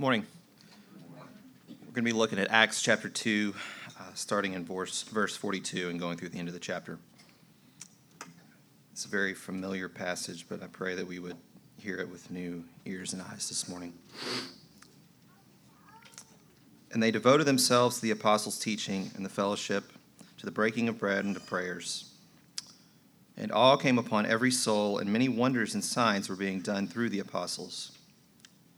Morning. We're going to be looking at Acts chapter 2, uh, starting in verse, verse 42 and going through the end of the chapter. It's a very familiar passage, but I pray that we would hear it with new ears and eyes this morning. And they devoted themselves to the apostles' teaching and the fellowship, to the breaking of bread and to prayers. And all came upon every soul, and many wonders and signs were being done through the apostles.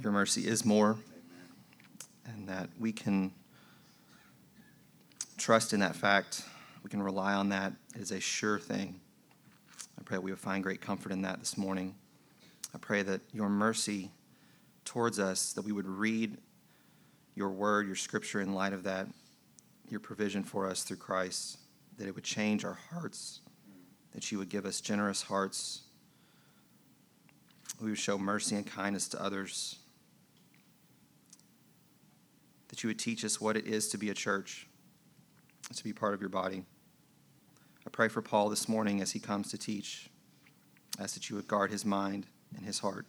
your mercy is more, and that we can trust in that fact. We can rely on that. It is a sure thing. I pray that we would find great comfort in that this morning. I pray that your mercy towards us, that we would read your word, your scripture in light of that, your provision for us through Christ, that it would change our hearts, that you would give us generous hearts. We would show mercy and kindness to others that you would teach us what it is to be a church, to be part of your body. I pray for Paul this morning as he comes to teach. Ask that you would guard his mind and his heart,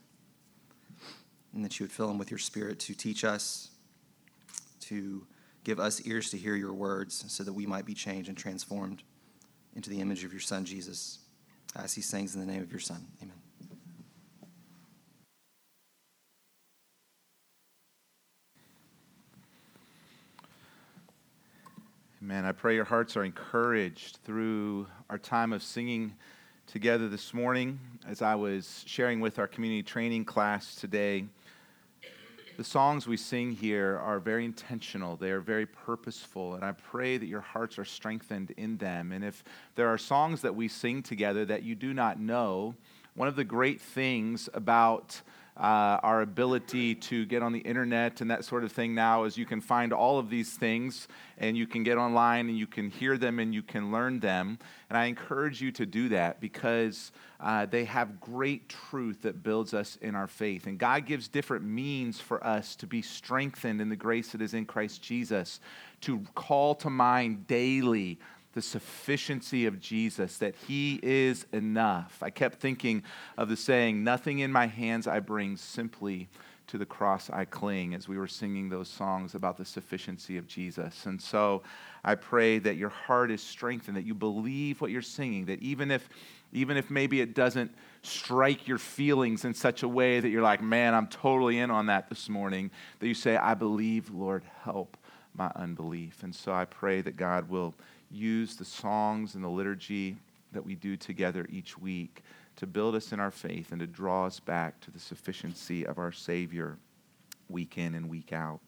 and that you would fill him with your spirit to teach us, to give us ears to hear your words, so that we might be changed and transformed into the image of your Son, Jesus. I ask these things in the name of your Son. Amen. Amen. I pray your hearts are encouraged through our time of singing together this morning. As I was sharing with our community training class today, the songs we sing here are very intentional, they are very purposeful, and I pray that your hearts are strengthened in them. And if there are songs that we sing together that you do not know, one of the great things about uh, our ability to get on the internet and that sort of thing now is you can find all of these things and you can get online and you can hear them and you can learn them. And I encourage you to do that because uh, they have great truth that builds us in our faith. And God gives different means for us to be strengthened in the grace that is in Christ Jesus, to call to mind daily the sufficiency of Jesus, that He is enough. I kept thinking of the saying, Nothing in my hands I bring, simply to the cross I cling, as we were singing those songs about the sufficiency of Jesus. And so I pray that your heart is strengthened, that you believe what you're singing, that even if even if maybe it doesn't strike your feelings in such a way that you're like, man, I'm totally in on that this morning, that you say, I believe, Lord, help my unbelief. And so I pray that God will use the songs and the liturgy that we do together each week to build us in our faith and to draw us back to the sufficiency of our Savior week in and week out.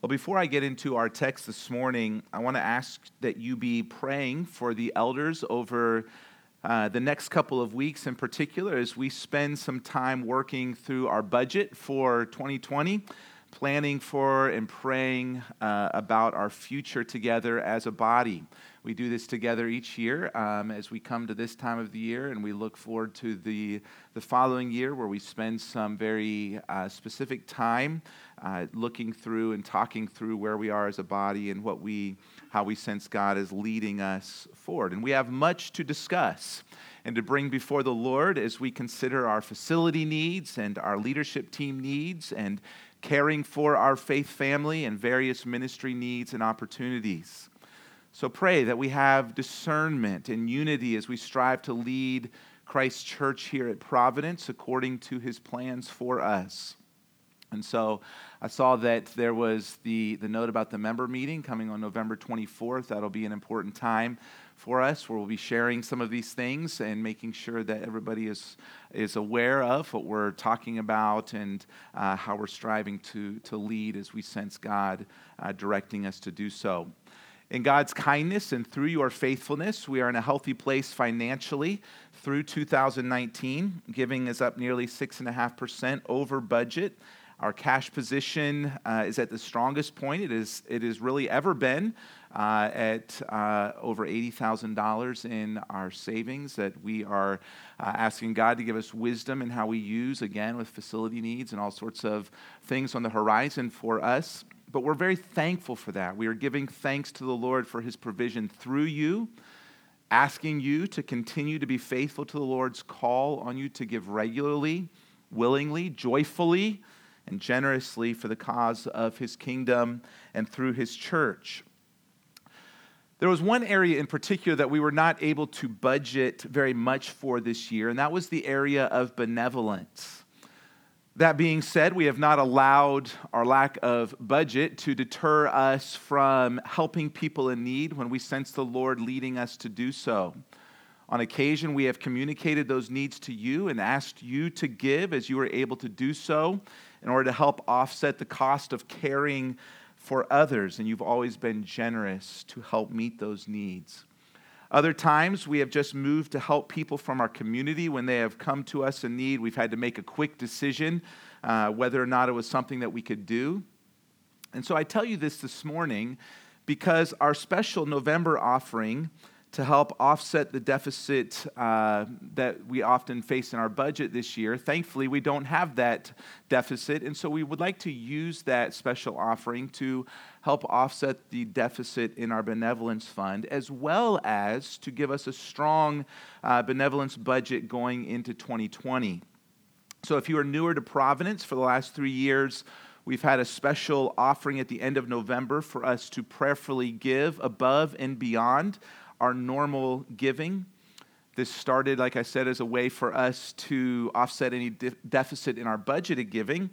Well, before I get into our text this morning, I want to ask that you be praying for the elders over uh, the next couple of weeks, in particular, as we spend some time working through our budget for 2020 planning for and praying uh, about our future together as a body. We do this together each year um, as we come to this time of the year, and we look forward to the, the following year where we spend some very uh, specific time uh, looking through and talking through where we are as a body and what we, how we sense God is leading us forward. And we have much to discuss and to bring before the Lord as we consider our facility needs and our leadership team needs and caring for our faith family and various ministry needs and opportunities. So pray that we have discernment and unity as we strive to lead Christ's church here at Providence according to his plans for us. And so I saw that there was the, the note about the member meeting coming on November 24th. That'll be an important time for us where we'll be sharing some of these things and making sure that everybody is, is aware of what we're talking about and uh, how we're striving to, to lead as we sense God uh, directing us to do so. In God's kindness and through your faithfulness, we are in a healthy place financially through 2019. Giving is up nearly 6.5% over budget. Our cash position uh, is at the strongest point it is it has really ever been, uh, at uh, over $80,000 in our savings that we are uh, asking God to give us wisdom in how we use, again, with facility needs and all sorts of things on the horizon for us. But we're very thankful for that. We are giving thanks to the Lord for his provision through you asking you to continue to be faithful to the Lord's call on you to give regularly, willingly, joyfully, and generously for the cause of his kingdom and through his church. There was one area in particular that we were not able to budget very much for this year, and that was the area of benevolence. That being said, we have not allowed our lack of budget to deter us from helping people in need when we sense the Lord leading us to do so. On occasion, we have communicated those needs to you and asked you to give as you were able to do so in order to help offset the cost of caring for others, and you've always been generous to help meet those needs. Other times, we have just moved to help people from our community when they have come to us in need. We've had to make a quick decision uh, whether or not it was something that we could do. And so I tell you this this morning because our special November offering to help offset the deficit uh, that we often face in our budget this year. Thankfully, we don't have that deficit, and so we would like to use that special offering to help offset the deficit in our benevolence fund, as well as to give us a strong uh, benevolence budget going into 2020. So, if you are newer to Providence for the last three years, We've had a special offering at the end of November for us to prayerfully give above and beyond our normal giving. This started, like I said, as a way for us to offset any de- deficit in our budgeted giving.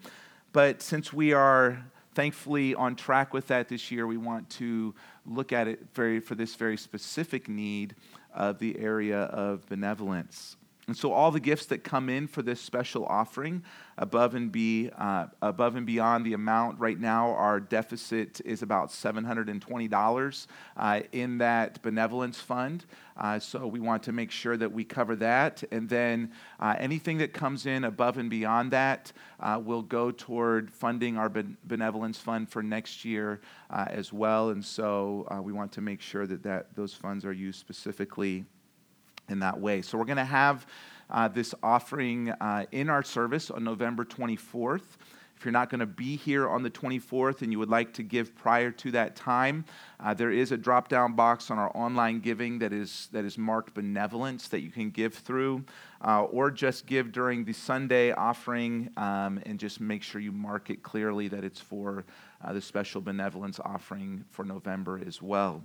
But since we are thankfully on track with that this year, we want to look at it very, for this very specific need of the area of benevolence. And so, all the gifts that come in for this special offering, above and, be, uh, above and beyond the amount, right now our deficit is about $720 uh, in that benevolence fund. Uh, so, we want to make sure that we cover that. And then uh, anything that comes in above and beyond that uh, will go toward funding our benevolence fund for next year uh, as well. And so, we want to make sure that, that those funds are used specifically in that way. So we're going to have uh, this offering uh, in our service on November 24th. If you're not going to be here on the 24th and you would like to give prior to that time, uh, there is a drop down box on our online giving that is, that is marked benevolence that you can give through, uh, or just give during the Sunday offering um, and just make sure you mark it clearly that it's for uh, the special benevolence offering for November as well.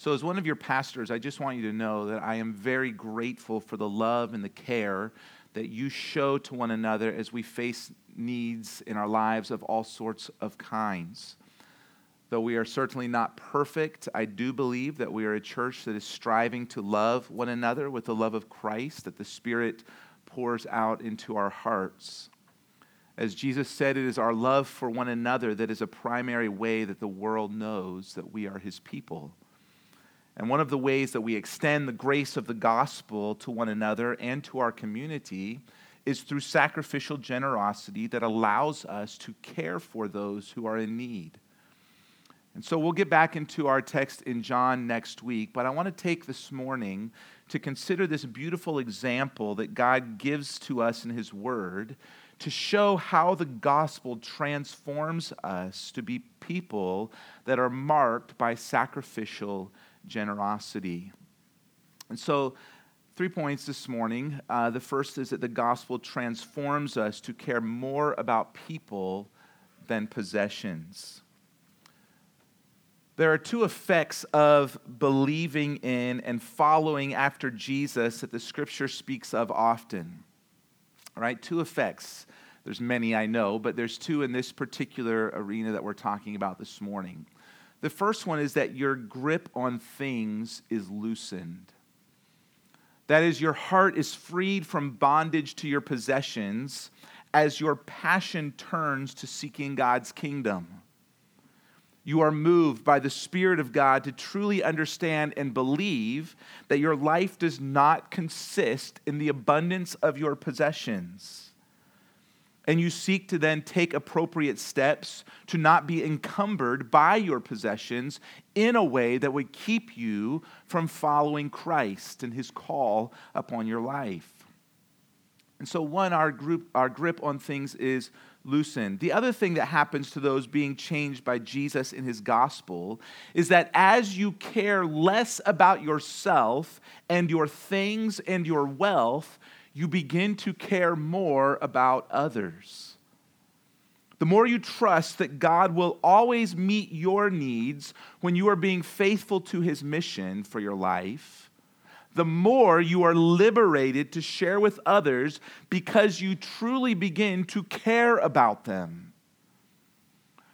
So, as one of your pastors, I just want you to know that I am very grateful for the love and the care that you show to one another as we face needs in our lives of all sorts of kinds. Though we are certainly not perfect, I do believe that we are a church that is striving to love one another with the love of Christ that the Spirit pours out into our hearts. As Jesus said, it is our love for one another that is a primary way that the world knows that we are his people. And one of the ways that we extend the grace of the gospel to one another and to our community is through sacrificial generosity that allows us to care for those who are in need. And so we'll get back into our text in John next week, but I want to take this morning to consider this beautiful example that God gives to us in His Word to show how the gospel transforms us to be people that are marked by sacrificial generosity. And so, three points this morning. Uh, the first is that the gospel transforms us to care more about people than possessions. There are two effects of believing in and following after Jesus that the scripture speaks of often. All right, two effects. There's many I know, but there's two in this particular arena that we're talking about this morning. The first one is that your grip on things is loosened. That is, your heart is freed from bondage to your possessions as your passion turns to seeking God's kingdom. you are moved by the Spirit of God to truly understand and believe that your life does not consist in the abundance of your possessions. And you seek to then take appropriate steps to not be encumbered by your possessions in a way that would keep you from following Christ and his call upon your life. And so, one, our, group, our grip on things is loosened. The other thing that happens to those being changed by Jesus in his gospel is that as you care less about yourself and your things and your wealth, you begin to care more about others. The more you trust that God will always meet your needs when you are being faithful to his mission for your life, the more you are liberated to share with others because you truly begin to care about them.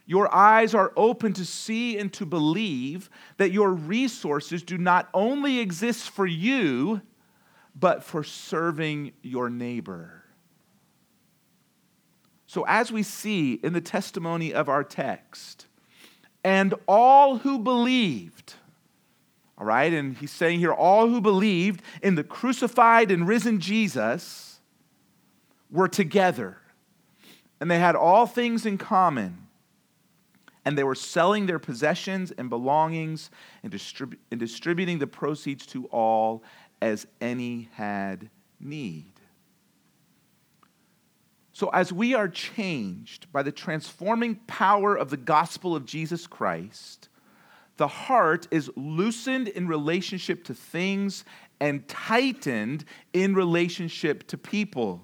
Your eyes are open to see and to believe that your resources do not only exist for you, but for serving your neighbor. So, as we see in the testimony of our text, and all who believed, all right, and he's saying here, all who believed in the crucified and risen Jesus were together. And they had all things in common. And they were selling their possessions and belongings and, distrib- and distributing the proceeds to all as any had need. So, as we are changed by the transforming power of the gospel of Jesus Christ, the heart is loosened in relationship to things and tightened in relationship to people.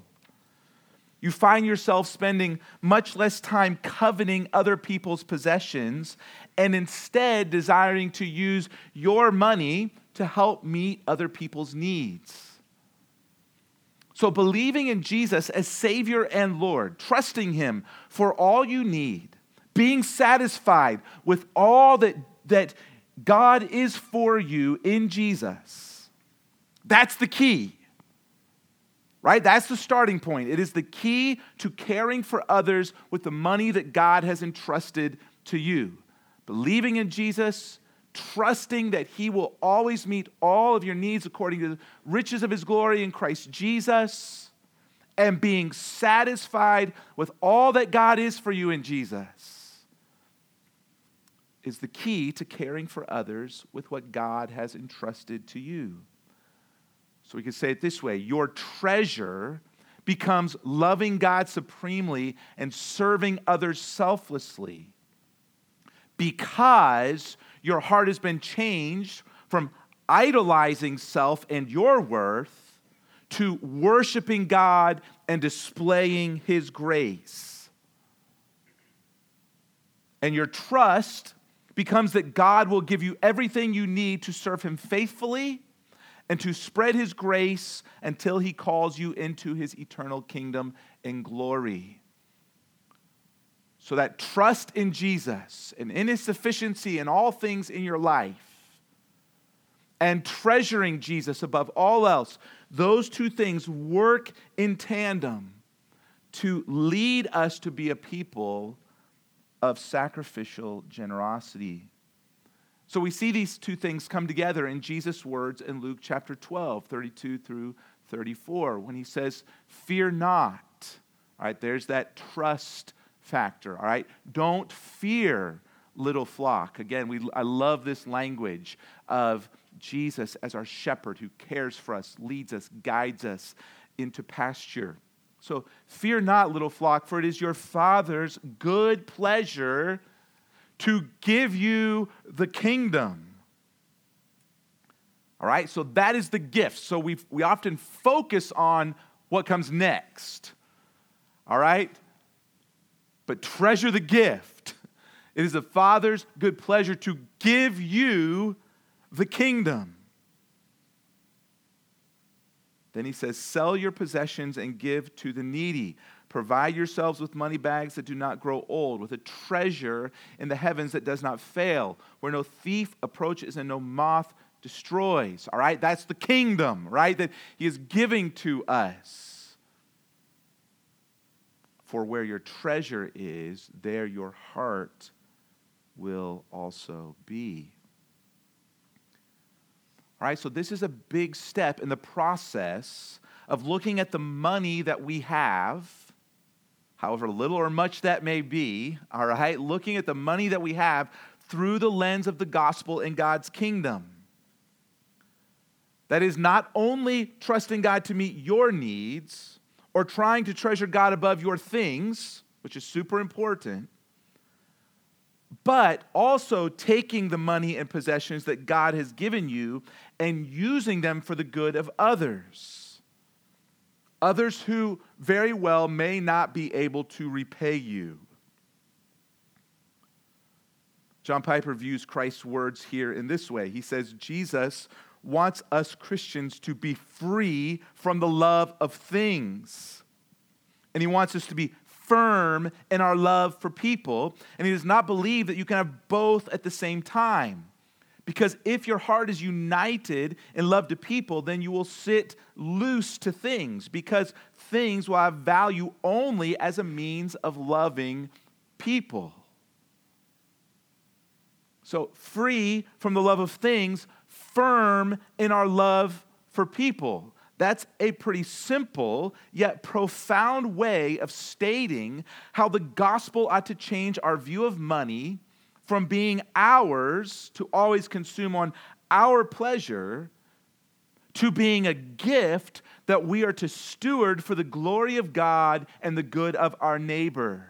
You find yourself spending much less time coveting other people's possessions and instead desiring to use your money to help meet other people's needs. So, believing in Jesus as Savior and Lord, trusting Him for all you need, being satisfied with all that that God is for you in Jesus. That's the key. Right? That's the starting point. It is the key to caring for others with the money that God has entrusted to you. Believing in Jesus, trusting that He will always meet all of your needs according to the riches of His glory in Christ Jesus, and being satisfied with all that God is for you in Jesus is the key to caring for others with what God has entrusted to you. So we can say it this way your treasure becomes loving God supremely and serving others selflessly because your heart has been changed from idolizing self and your worth to worshiping God and displaying His grace. And your trust becomes that God will give you everything you need to serve Him faithfully and to spread His grace until He calls you into His eternal kingdom in glory. So that trust in Jesus and in His sufficiency in all things in your life and treasuring Jesus above all else, those two things work in tandem to lead us to be a people of sacrificial generosity. So we see these two things come together in Jesus' words in Luke chapter 12, 32 through 34, when he says, Fear not. All right, there's that trust factor. All right, don't fear, little flock. Again, we, I love this language of Jesus as our shepherd who cares for us, leads us, guides us into pasture. So fear not, little flock, for it is your Father's good pleasure to give you the kingdom. All right, so that is the gift. So we, we often focus on what comes next. All right? But treasure the gift. It is the Father's good pleasure to give you the kingdom. Then he says, Sell your possessions and give to the needy. Provide yourselves with money bags that do not grow old, with a treasure in the heavens that does not fail, where no thief approaches and no moth destroys. All right? That's the kingdom, right? That he is giving to us. For where your treasure is, there your heart will also be. All right, so this is a big step in the process of looking at the money that we have, however little or much that may be, all right, looking at the money that we have through the lens of the gospel in God's kingdom. That is not only trusting God to meet your needs or trying to treasure God above your things, which is super important, but also taking the money and possessions that God has given you and using them for the good of others. Others who very well may not be able to repay you. John Piper views Christ's words here in this way. He says, Jesus wants us Christians to be free from the love of things. And he wants us to be firm in our love for people. And he does not believe that you can have both at the same time. Because if your heart is united in love to people, then you will sit loose to things, because things will have value only as a means of loving people. So, free from the love of things, firm in our love for people. That's a pretty simple yet profound way of stating how the gospel ought to change our view of money from being ours to always consume on our pleasure to being a gift that we are to steward for the glory of God and the good of our neighbor.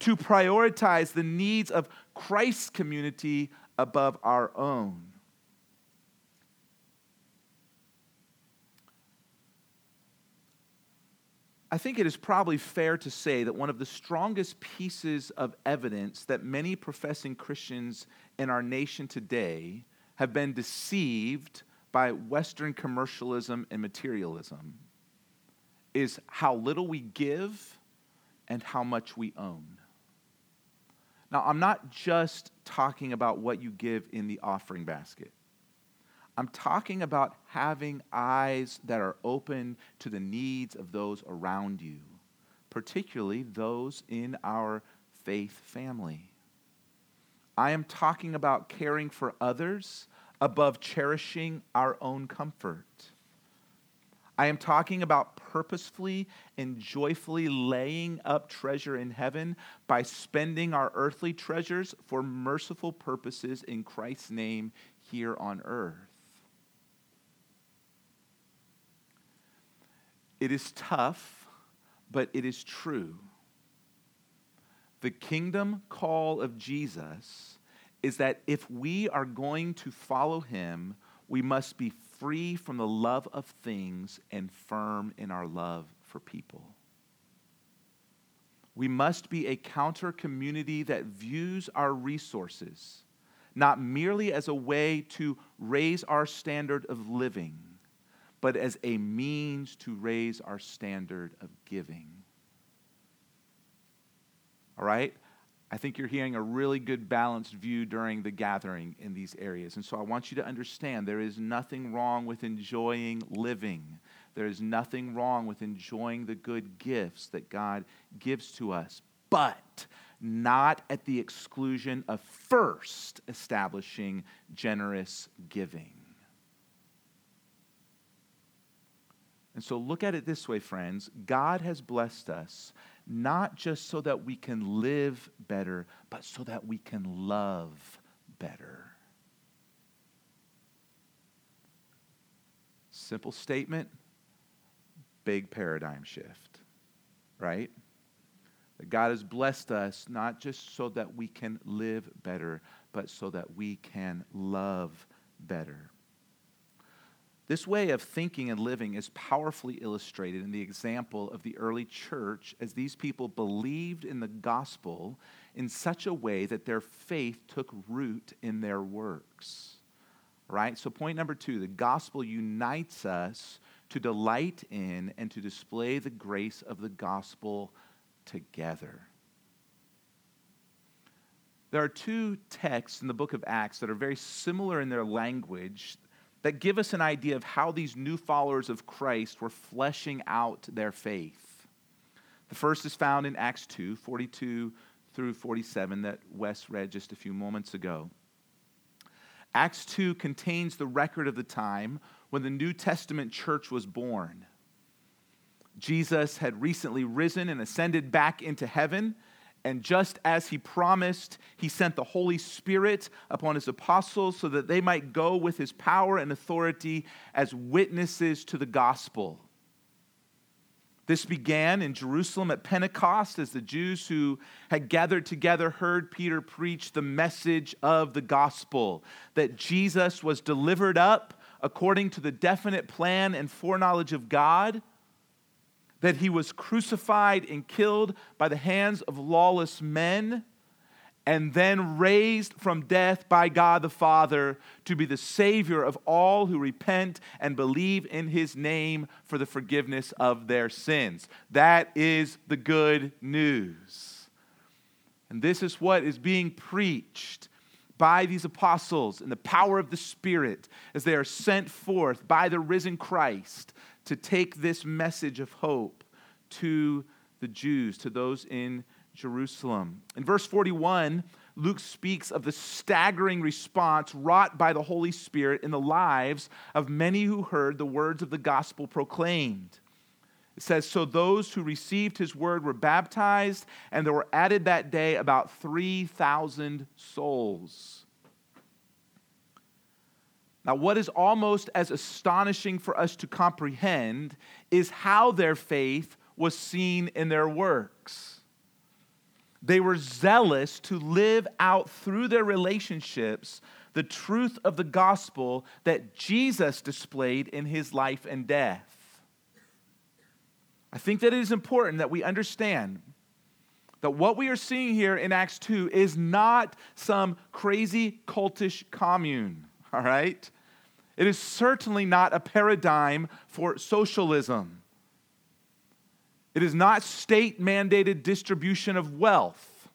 To prioritize the needs of Christ's community above our own. I think it is probably fair to say that one of the strongest pieces of evidence that many professing Christians in our nation today have been deceived by Western commercialism and materialism is how little we give and how much we own. Now, I'm not just talking about what you give in the offering basket. I'm talking about having eyes that are open to the needs of those around you, particularly those in our faith family. I am talking about caring for others above cherishing our own comfort. I am talking about purposefully and joyfully laying up treasure in heaven by spending our earthly treasures for merciful purposes in Christ's name here on earth. It is tough, but it is true. The kingdom call of Jesus is that if we are going to follow him, we must be free from the love of things and firm in our love for people. We must be a counter community that views our resources not merely as a way to raise our standard of living but as a means to raise our standard of giving. All right? I think you're hearing a really good balanced view during the gathering in these areas. And so I want you to understand there is nothing wrong with enjoying living. There is nothing wrong with enjoying the good gifts that God gives to us, but not at the exclusion of first establishing generous giving. And so look at it this way, friends God has blessed us not just so that we can live better, but so that we can love better. Simple statement, big paradigm shift, right? That God has blessed us not just so that we can live better, but so that we can love better. This way of thinking and living is powerfully illustrated in the example of the early church as these people believed in the gospel in such a way that their faith took root in their works. Right? So, point number two the gospel unites us to delight in and to display the grace of the gospel together. There are two texts in the book of Acts that are very similar in their language that give us an idea of how these new followers of Christ were fleshing out their faith. The first is found in Acts 2 42 through 47 that Wes read just a few moments ago. Acts 2 contains the record of the time when the New Testament church was born. Jesus had recently risen and ascended back into heaven. And just as he promised, he sent the Holy Spirit upon his apostles so that they might go with his power and authority as witnesses to the gospel. This began in Jerusalem at Pentecost as the Jews who had gathered together heard Peter preach the message of the gospel that Jesus was delivered up according to the definite plan and foreknowledge of God that he was crucified and killed by the hands of lawless men, and then raised from death by God the Father to be the Savior of all who repent and believe in his name for the forgiveness of their sins. That is the good news. And this is what is being preached by these apostles in the power of the Spirit as they are sent forth by the risen Christ to take this message of hope to the Jews, to those in Jerusalem. In verse 41, Luke speaks of the staggering response wrought by the Holy Spirit in the lives of many who heard the words of the gospel proclaimed. It says, So those who received his word were baptized, and there were added that day about 3,000 souls. Now, what is almost as astonishing for us to comprehend is how their faith was seen in their works. They were zealous to live out through their relationships the truth of the gospel that Jesus displayed in his life and death. I think that it is important that we understand that what we are seeing here in Acts 2 is not some crazy cultish commune, all right? It is certainly not a paradigm for socialism. It is not state mandated distribution of wealth.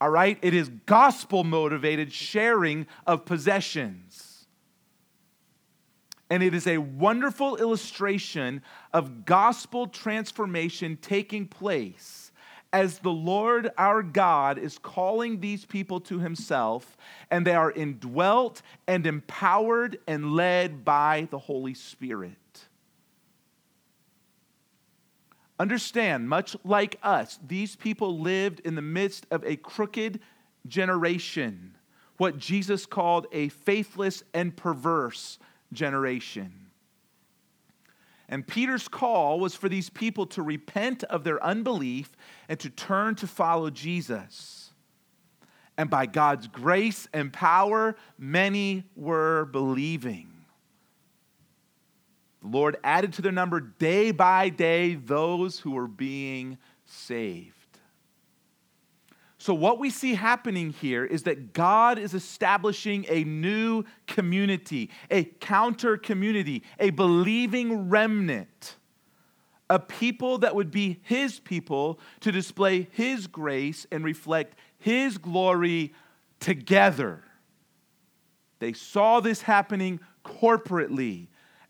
All right? It is gospel motivated sharing of possessions. And it is a wonderful illustration of gospel transformation taking place as the Lord our God is calling these people to himself, and they are indwelt and empowered and led by the Holy Spirit. Understand, much like us, these people lived in the midst of a crooked generation, what Jesus called a faithless and perverse generation. And Peter's call was for these people to repent of their unbelief and to turn to follow Jesus. And by God's grace and power, many were believing. The Lord added to their number day by day those who were being saved. So, what we see happening here is that God is establishing a new community, a counter community, a believing remnant, a people that would be His people to display His grace and reflect His glory together. They saw this happening corporately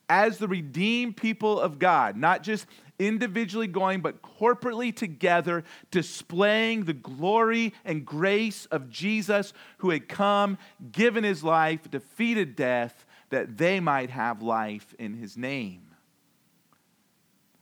as the redeemed people of God, not just individually going, but corporately together, displaying the glory and grace of Jesus who had come, given his life, defeated death, that they might have life in his name.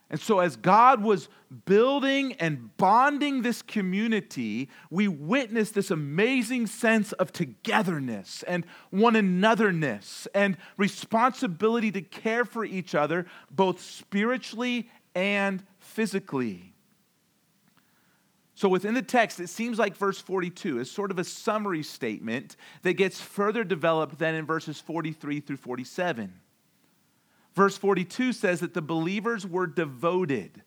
And so, as God was building and bonding this community, we witnessed this amazing sense of togetherness and one anotherness and responsibility to care for each other, both spiritually and physically. So, within the text, it seems like verse 42 is sort of a summary statement that gets further developed than in verses 43 through 47. Verse 42 says that the believers were devoted.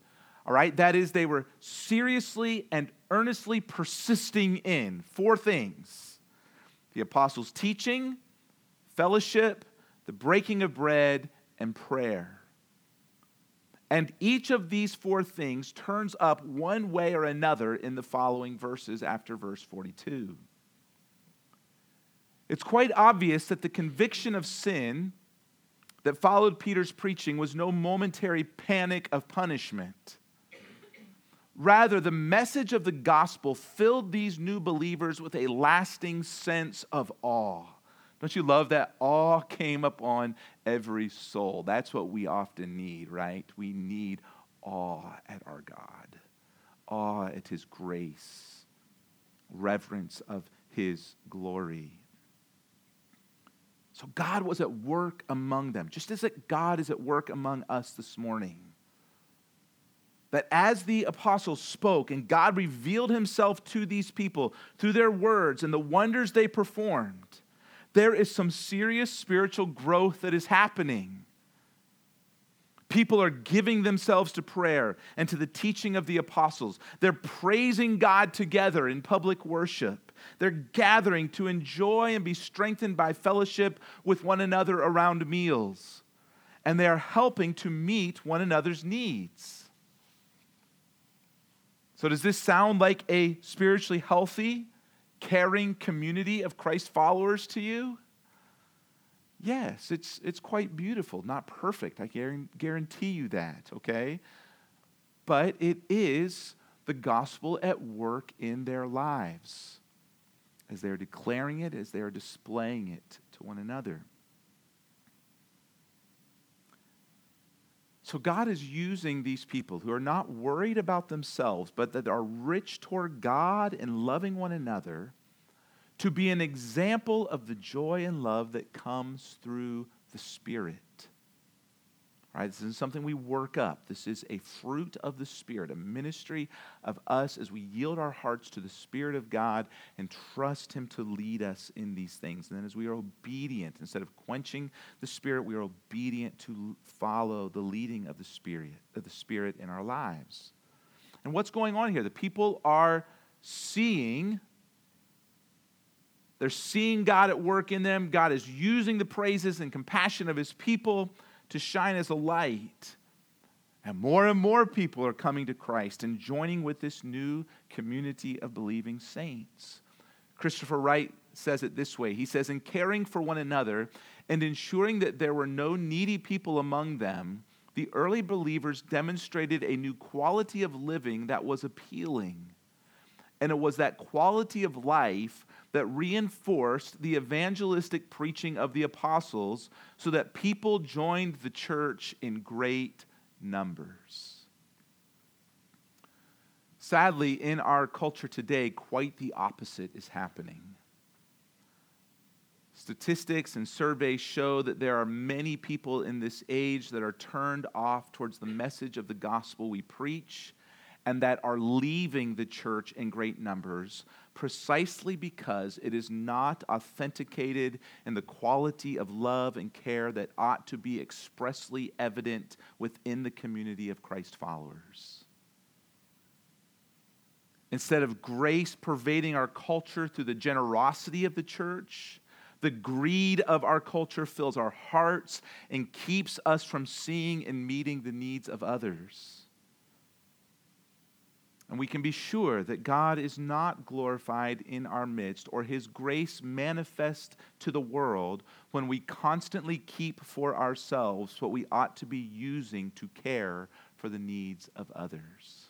All right, that is, they were seriously and earnestly persisting in four things the apostles' teaching, fellowship, the breaking of bread, and prayer. And each of these four things turns up one way or another in the following verses after verse 42. It's quite obvious that the conviction of sin that followed Peter's preaching was no momentary panic of punishment. Rather, the message of the gospel filled these new believers with a lasting sense of awe. Don't you love that? Awe came upon every soul. That's what we often need, right? We need awe at our God, awe at His grace, reverence of His glory. So God was at work among them, just as God is at work among us this morning that as the apostles spoke and God revealed himself to these people through their words and the wonders they performed, there is some serious spiritual growth that is happening. People are giving themselves to prayer and to the teaching of the apostles. They're praising God together in public worship. They're gathering to enjoy and be strengthened by fellowship with one another around meals. And they are helping to meet one another's needs. So, does this sound like a spiritually healthy, caring community of Christ followers to you? Yes, it's, it's quite beautiful. Not perfect, I guarantee you that, okay? But it is the gospel at work in their lives as they're declaring it, as they're displaying it to one another. So God is using these people who are not worried about themselves, but that are rich toward God and loving one another to be an example of the joy and love that comes through the Spirit. Right? This isn't something we work up. This is a fruit of the Spirit, a ministry of us as we yield our hearts to the Spirit of God and trust Him to lead us in these things. And then as we are obedient, instead of quenching the Spirit, we are obedient to follow the leading of the Spirit, of the Spirit in our lives. And what's going on here? The people are seeing they're seeing God at work in them. God is using the praises and compassion of his people to shine as a light. And more and more people are coming to Christ and joining with this new community of believing saints. Christopher Wright says it this way He says, In caring for one another and ensuring that there were no needy people among them, the early believers demonstrated a new quality of living that was appealing. And it was that quality of life that reinforced the evangelistic preaching of the apostles so that people joined the church in great numbers. Sadly, in our culture today, quite the opposite is happening. Statistics and surveys show that there are many people in this age that are turned off towards the message of the gospel we preach and that are leaving the church in great numbers precisely because it is not authenticated in the quality of love and care that ought to be expressly evident within the community of Christ followers. Instead of grace pervading our culture through the generosity of the church, the greed of our culture fills our hearts and keeps us from seeing and meeting the needs of others. And we can be sure that God is not glorified in our midst or his grace manifest to the world when we constantly keep for ourselves what we ought to be using to care for the needs of others.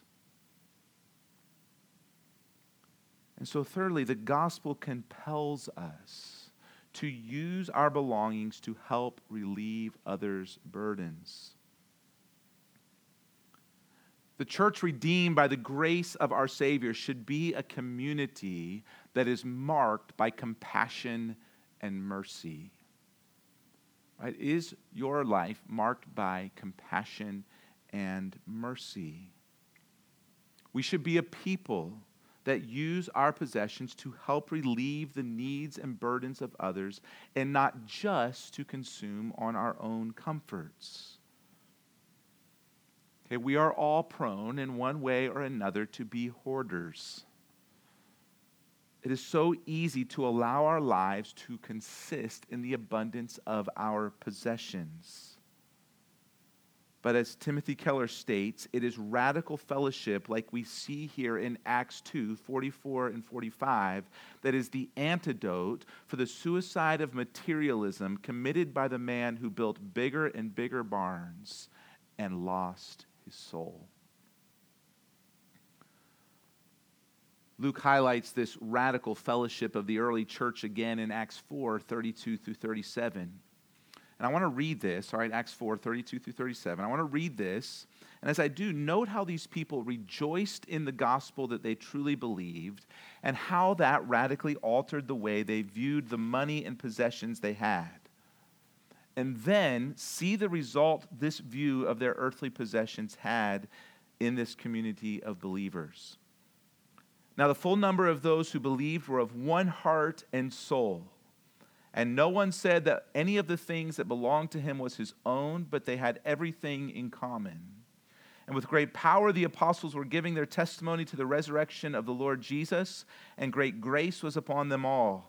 And so, thirdly, the gospel compels us to use our belongings to help relieve others' burdens. The church redeemed by the grace of our Savior should be a community that is marked by compassion and mercy. Right? Is your life marked by compassion and mercy? We should be a people that use our possessions to help relieve the needs and burdens of others and not just to consume on our own comforts. Okay, we are all prone in one way or another to be hoarders. It is so easy to allow our lives to consist in the abundance of our possessions. But as Timothy Keller states, it is radical fellowship, like we see here in Acts 2 44 and 45, that is the antidote for the suicide of materialism committed by the man who built bigger and bigger barns and lost his soul. Luke highlights this radical fellowship of the early church again in Acts 4 32 through 37. And I want to read this, all right, Acts 4 32 through 37. I want to read this. And as I do, note how these people rejoiced in the gospel that they truly believed and how that radically altered the way they viewed the money and possessions they had. And then see the result this view of their earthly possessions had in this community of believers. Now, the full number of those who believed were of one heart and soul. And no one said that any of the things that belonged to him was his own, but they had everything in common. And with great power, the apostles were giving their testimony to the resurrection of the Lord Jesus, and great grace was upon them all.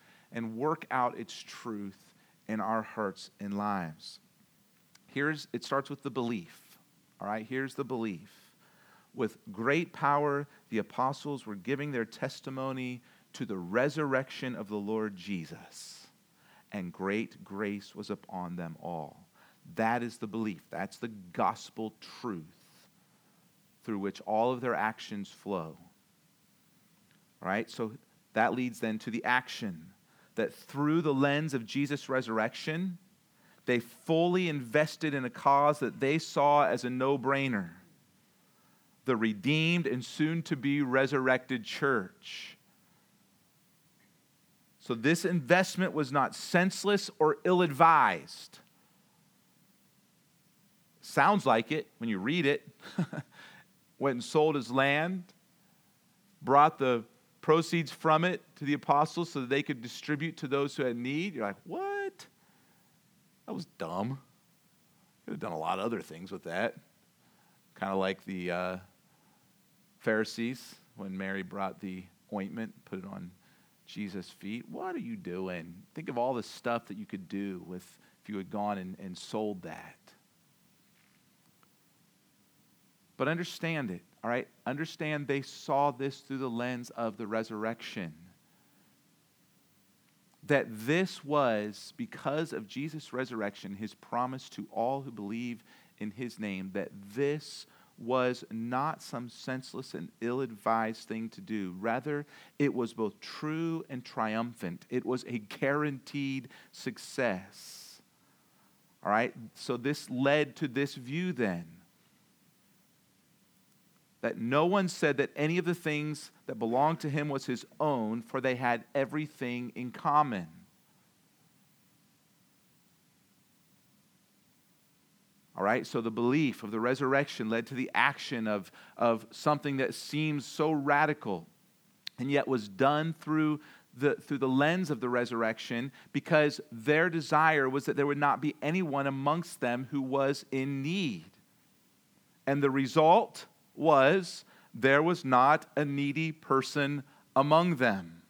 And work out its truth in our hearts and lives. Here's it starts with the belief. All right, here's the belief. With great power, the apostles were giving their testimony to the resurrection of the Lord Jesus, and great grace was upon them all. That is the belief. That's the gospel truth through which all of their actions flow. All right, so that leads then to the action that through the lens of Jesus' resurrection, they fully invested in a cause that they saw as a no brainer the redeemed and soon to be resurrected church. So, this investment was not senseless or ill advised. Sounds like it when you read it. Went and sold his land, brought the proceeds from it to the apostles so that they could distribute to those who had need. You're like, what? That was dumb. Could have done a lot of other things with that. Kind of like the uh, Pharisees when Mary brought the ointment, put it on Jesus' feet. What are you doing? Think of all the stuff that you could do with if you had gone and, and sold that. But understand it. All right? Understand they saw this through the lens of the resurrection. That this was, because of Jesus' resurrection, his promise to all who believe in his name, that this was not some senseless and ill advised thing to do. Rather, it was both true and triumphant. It was a guaranteed success. All right? So, this led to this view then that no one said that any of the things that belonged to him was his own, for they had everything in common. All right, so the belief of the resurrection led to the action of, of something that seems so radical and yet was done through the, through the lens of the resurrection because their desire was that there would not be anyone amongst them who was in need. And the result? Was there was not a needy person among them.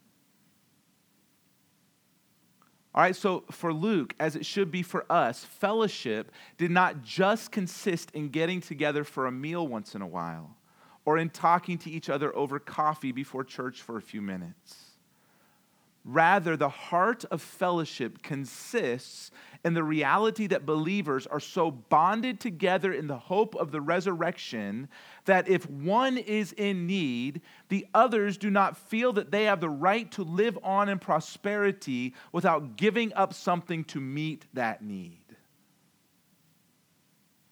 All right, so for Luke, as it should be for us, fellowship did not just consist in getting together for a meal once in a while or in talking to each other over coffee before church for a few minutes. Rather, the heart of fellowship consists in the reality that believers are so bonded together in the hope of the resurrection that if one is in need, the others do not feel that they have the right to live on in prosperity without giving up something to meet that need.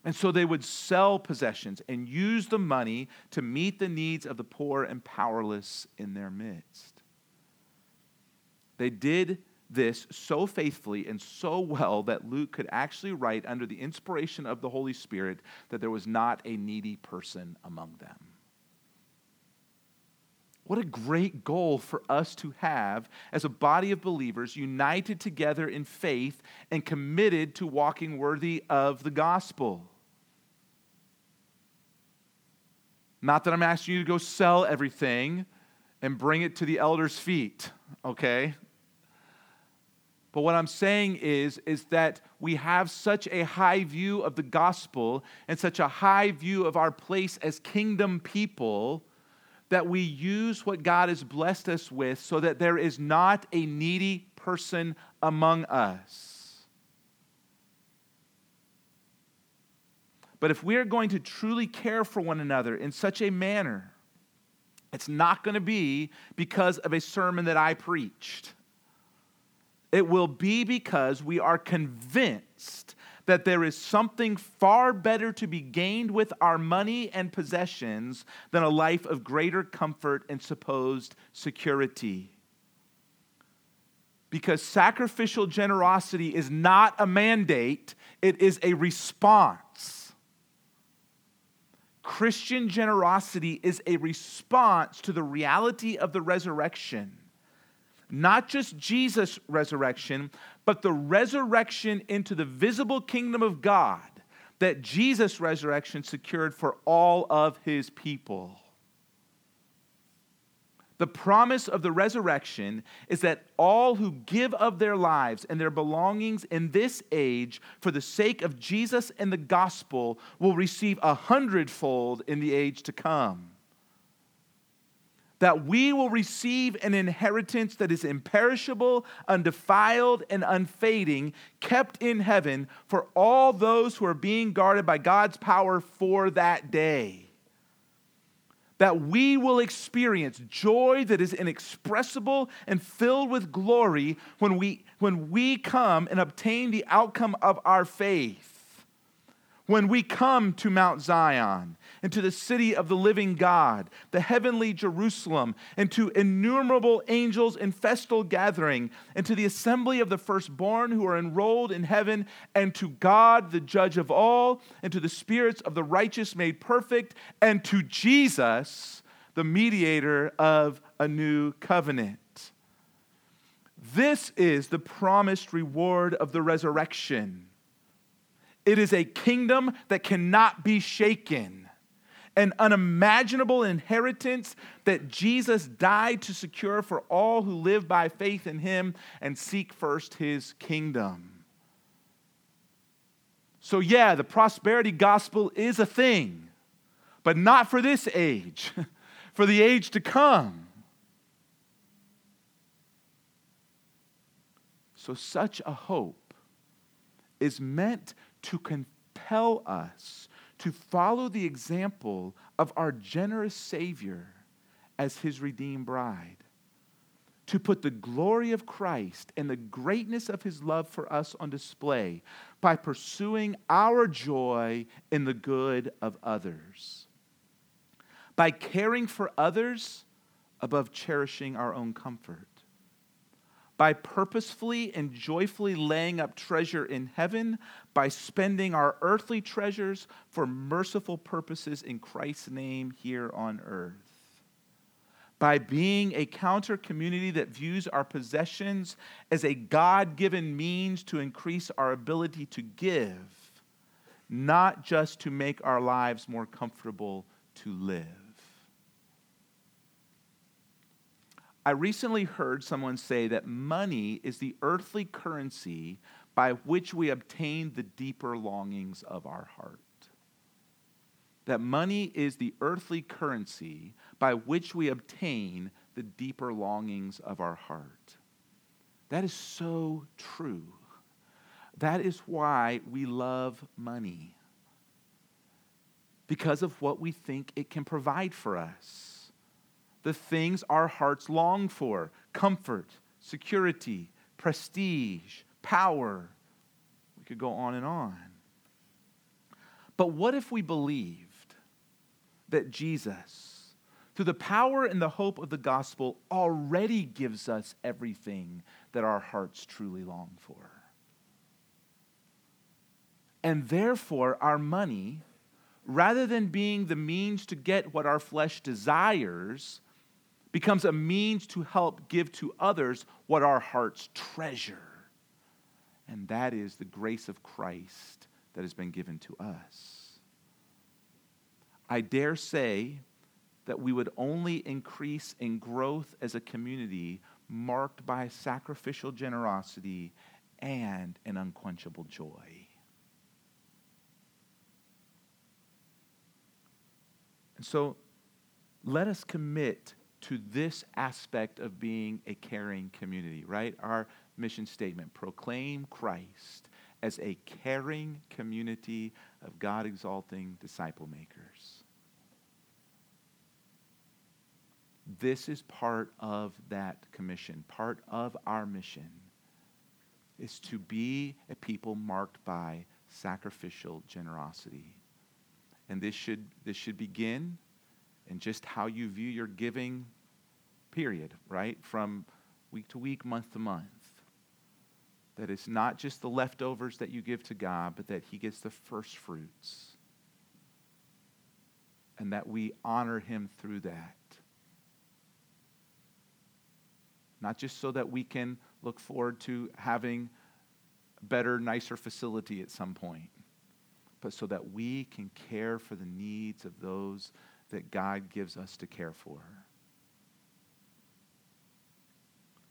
And so they would sell possessions and use the money to meet the needs of the poor and powerless in their midst. They did this so faithfully and so well that Luke could actually write under the inspiration of the Holy Spirit that there was not a needy person among them. What a great goal for us to have as a body of believers united together in faith and committed to walking worthy of the gospel. Not that I'm asking you to go sell everything and bring it to the elders' feet, okay? But what I'm saying is, is that we have such a high view of the gospel and such a high view of our place as kingdom people that we use what God has blessed us with so that there is not a needy person among us. But if we are going to truly care for one another in such a manner, it's not going to be because of a sermon that I preached. It will be because we are convinced that there is something far better to be gained with our money and possessions than a life of greater comfort and supposed security. Because sacrificial generosity is not a mandate, it is a response. Christian generosity is a response to the reality of the resurrection not just Jesus' resurrection, but the resurrection into the visible kingdom of God that Jesus' resurrection secured for all of his people. The promise of the resurrection is that all who give of their lives and their belongings in this age for the sake of Jesus and the gospel will receive a hundredfold in the age to come that we will receive an inheritance that is imperishable, undefiled, and unfading, kept in heaven for all those who are being guarded by God's power for that day. That we will experience joy that is inexpressible and filled with glory when we, when we come and obtain the outcome of our faith when we come to Mount Zion and to the city of the living God, the heavenly Jerusalem, and to innumerable angels in festal gathering, and to the assembly of the firstborn who are enrolled in heaven, and to God, the judge of all, and to the spirits of the righteous made perfect, and to Jesus, the mediator of a new covenant. This is the promised reward of the resurrection it is a kingdom that cannot be shaken, an unimaginable inheritance that Jesus died to secure for all who live by faith in him and seek first his kingdom. So, yeah, the prosperity gospel is a thing, but not for this age, for the age to come. So, such a hope is meant to compel us to follow the example of our generous Savior as his redeemed bride, to put the glory of Christ and the greatness of his love for us on display by pursuing our joy in the good of others, by caring for others above cherishing our own comfort by purposefully and joyfully laying up treasure in heaven, by spending our earthly treasures for merciful purposes in Christ's name here on earth. By being a counter community that views our possessions as a God given means to increase our ability to give, not just to make our lives more comfortable to live. I recently heard someone say that money is the earthly currency by which we obtain the deeper longings of our heart. That money is the earthly currency by which we obtain the deeper longings of our heart. That is so true. That is why we love money, because of what we think it can provide for us the things our hearts long for comfort, security, prestige, power. We could go on and on. But what if we believed that Jesus, through the power and the hope of the gospel, already gives us everything that our hearts truly long for? And therefore, our money, rather than being the means to get what our flesh desires, becomes a means to help give to others what our hearts treasure. And that is the grace of Christ that has been given to us. I dare say that we would only increase in growth as a community marked by sacrificial generosity and an unquenchable joy. And so let us commit to this aspect of being a caring community, right? Our mission statement proclaim Christ as a caring community of God exalting disciple makers. This is part of that commission, part of our mission is to be a people marked by sacrificial generosity. And this should, this should begin in just how you view your giving period, right? From week to week, month to month. That it's not just the leftovers that you give to God, but that He gets the first fruits. And that we honor Him through that. Not just so that we can look forward to having better, nicer facility at some point, but so that we can care for the needs of those that God gives us to care for.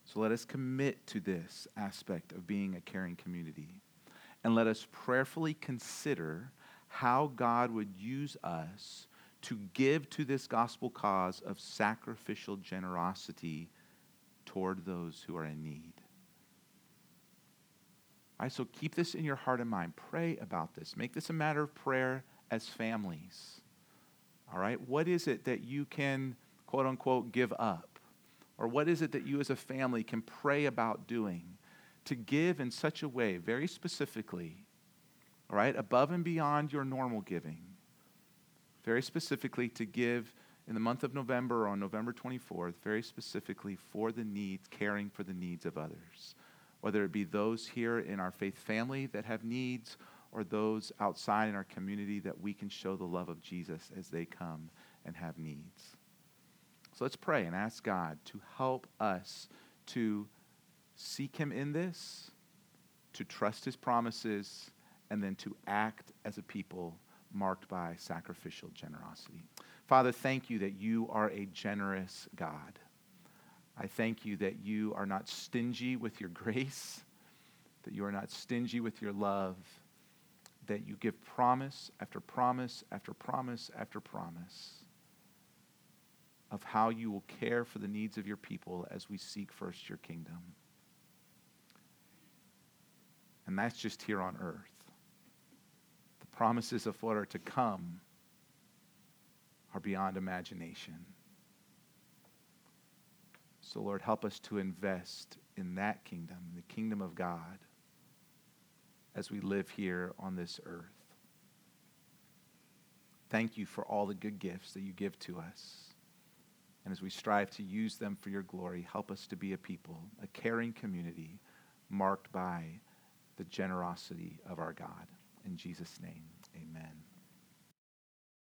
So let us commit to this aspect of being a caring community. And let us prayerfully consider how God would use us to give to this gospel cause of sacrificial generosity toward those who are in need. All right, so keep this in your heart and mind. Pray about this. Make this a matter of prayer as families. All right, what is it that you can, quote unquote, give up? Or what is it that you as a family can pray about doing to give in such a way, very specifically, all right, above and beyond your normal giving, very specifically to give in the month of November or on November 24th, very specifically for the needs, caring for the needs of others, whether it be those here in our faith family that have needs or those outside in our community that we can show the love of Jesus as they come and have needs. So let's pray and ask God to help us to seek Him in this, to trust His promises, and then to act as a people marked by sacrificial generosity. Father, thank you that you are a generous God. I thank you that you are not stingy with your grace, that you are not stingy with your love, that you give promise after promise after promise after promise of how you will care for the needs of your people as we seek first your kingdom. And that's just here on earth. The promises of what are to come are beyond imagination. So, Lord, help us to invest in that kingdom, the kingdom of God, as we live here on this earth. Thank you for all the good gifts that you give to us. And as we strive to use them for your glory, help us to be a people, a caring community marked by the generosity of our God. In Jesus' name, amen.